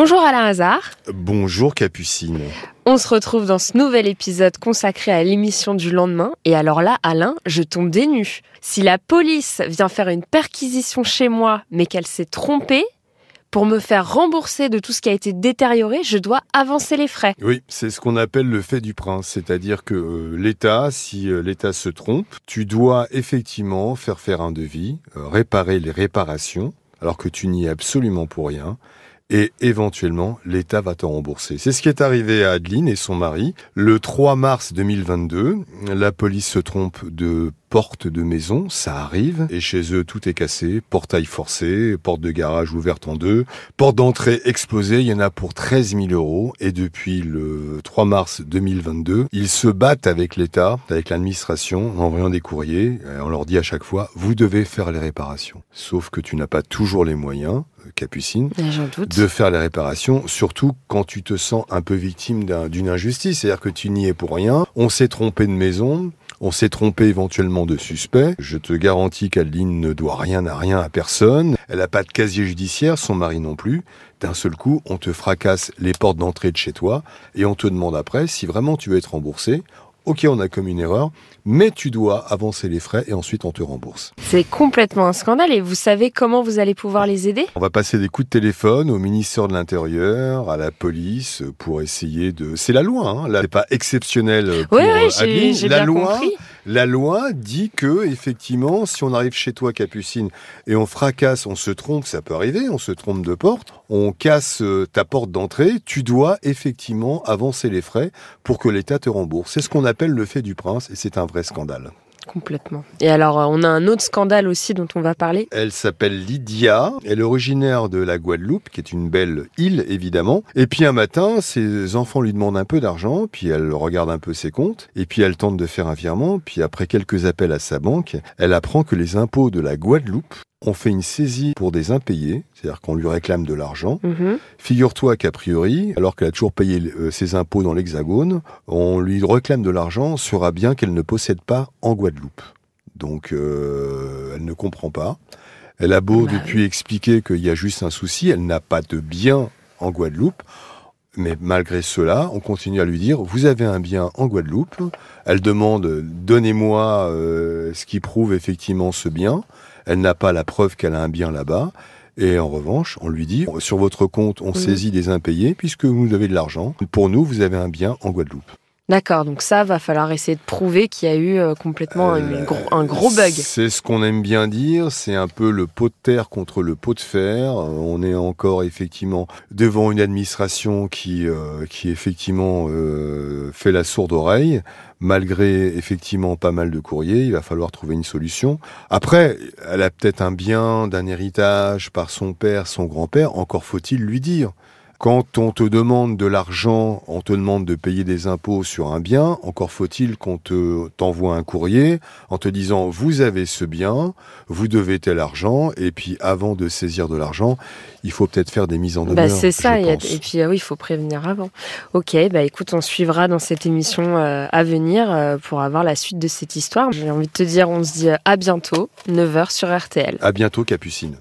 Bonjour Alain Hazard. Bonjour Capucine. On se retrouve dans ce nouvel épisode consacré à l'émission du lendemain. Et alors là, Alain, je tombe des nues. Si la police vient faire une perquisition chez moi, mais qu'elle s'est trompée, pour me faire rembourser de tout ce qui a été détérioré, je dois avancer les frais. Oui, c'est ce qu'on appelle le fait du prince, c'est-à-dire que euh, l'État, si euh, l'État se trompe, tu dois effectivement faire faire un devis, euh, réparer les réparations, alors que tu n'y es absolument pour rien, et éventuellement l'État va te rembourser. C'est ce qui est arrivé à Adeline et son mari. Le 3 mars 2022, la police se trompe de porte de maison, ça arrive, et chez eux tout est cassé, portail forcé, porte de garage ouverte en deux, porte d'entrée explosée, il y en a pour 13 000 euros, et depuis le 3 mars 2022, ils se battent avec l'État, avec l'administration, en envoyant des courriers, on leur dit à chaque fois, vous devez faire les réparations. Sauf que tu n'as pas toujours les moyens, euh, Capucine, de faire les réparations, surtout quand tu te sens un peu victime d'une injustice, c'est-à-dire que tu n'y es pour rien, on s'est trompé de maison, on s'est trompé éventuellement de suspect. Je te garantis qu'Adeline ne doit rien à rien à personne. Elle n'a pas de casier judiciaire, son mari non plus. D'un seul coup, on te fracasse les portes d'entrée de chez toi et on te demande après si vraiment tu veux être remboursé. Ok, on a commis une erreur, mais tu dois avancer les frais et ensuite on te rembourse. C'est complètement un scandale et vous savez comment vous allez pouvoir les aider? On va passer des coups de téléphone au ministère de l'Intérieur, à la police pour essayer de. C'est la loi, hein là, c'est pas exceptionnel pour oui, oui, j'ai La bien loi, compris. La loi dit que effectivement, si on arrive chez toi, Capucine, et on fracasse, on se trompe, ça peut arriver, on se trompe de porte, on casse euh, ta porte d'entrée, tu dois effectivement avancer les frais pour que l'État te rembourse. C'est ce qu'on appelle le fait du prince et c'est un vrai scandale. Complètement. Et alors, euh, on a un autre scandale aussi dont on va parler. Elle s'appelle Lydia, elle est originaire de la Guadeloupe, qui est une belle île évidemment. Et puis un matin, ses enfants lui demandent un peu d'argent, puis elle regarde un peu ses comptes, et puis elle tente de faire un virement, puis après quelques appels à sa banque, elle apprend que les impôts de la Guadeloupe on fait une saisie pour des impayés, c'est-à-dire qu'on lui réclame de l'argent. Mhm. Figure-toi qu'a priori, alors qu'elle a toujours payé euh, ses impôts dans l'Hexagone, on lui réclame de l'argent sur un bien qu'elle ne possède pas en Guadeloupe. Donc euh, elle ne comprend pas. Elle a beau Bah depuis expliquer qu'il y a juste un souci, elle n'a pas de bien en Guadeloupe. Mais malgré cela, on continue à lui dire vous avez un bien en Guadeloupe. Elle demande donnez-moi euh, ce qui prouve effectivement ce bien. Elle n'a pas la preuve qu'elle a un bien là-bas. Et en revanche, on lui dit sur votre compte, on saisit des impayés puisque vous avez de l'argent. Pour nous, vous avez un bien en Guadeloupe. D'accord, donc ça, va falloir essayer de prouver qu'il y a eu euh, complètement une Euh, un gros bug. C'est ce qu'on aime bien dire, c'est un peu le pot de terre contre le pot de fer. Euh, On est encore effectivement devant une administration qui, euh, qui effectivement euh, fait la sourde oreille. Malgré effectivement pas mal de courriers, il va falloir trouver une solution. Après, elle a peut-être un bien d'un héritage par son père, son grand-père, encore faut-il lui dire. Quand on te demande de l'argent, on te demande de payer des impôts sur un bien, encore faut-il qu'on te t'envoie un courrier en te disant vous avez ce bien, vous devez tel argent, et puis avant de saisir de l'argent, il faut peut-être faire des mises en demeure. Bah, c'est ça, et puis ah oui, il faut prévenir avant. Ok, bah écoute, on suivra dans cette émission euh, à venir euh, pour avoir la suite de cette histoire. J'ai envie de te dire, on se dit euh, à bientôt, 9h sur RTL. À bientôt, Capucine.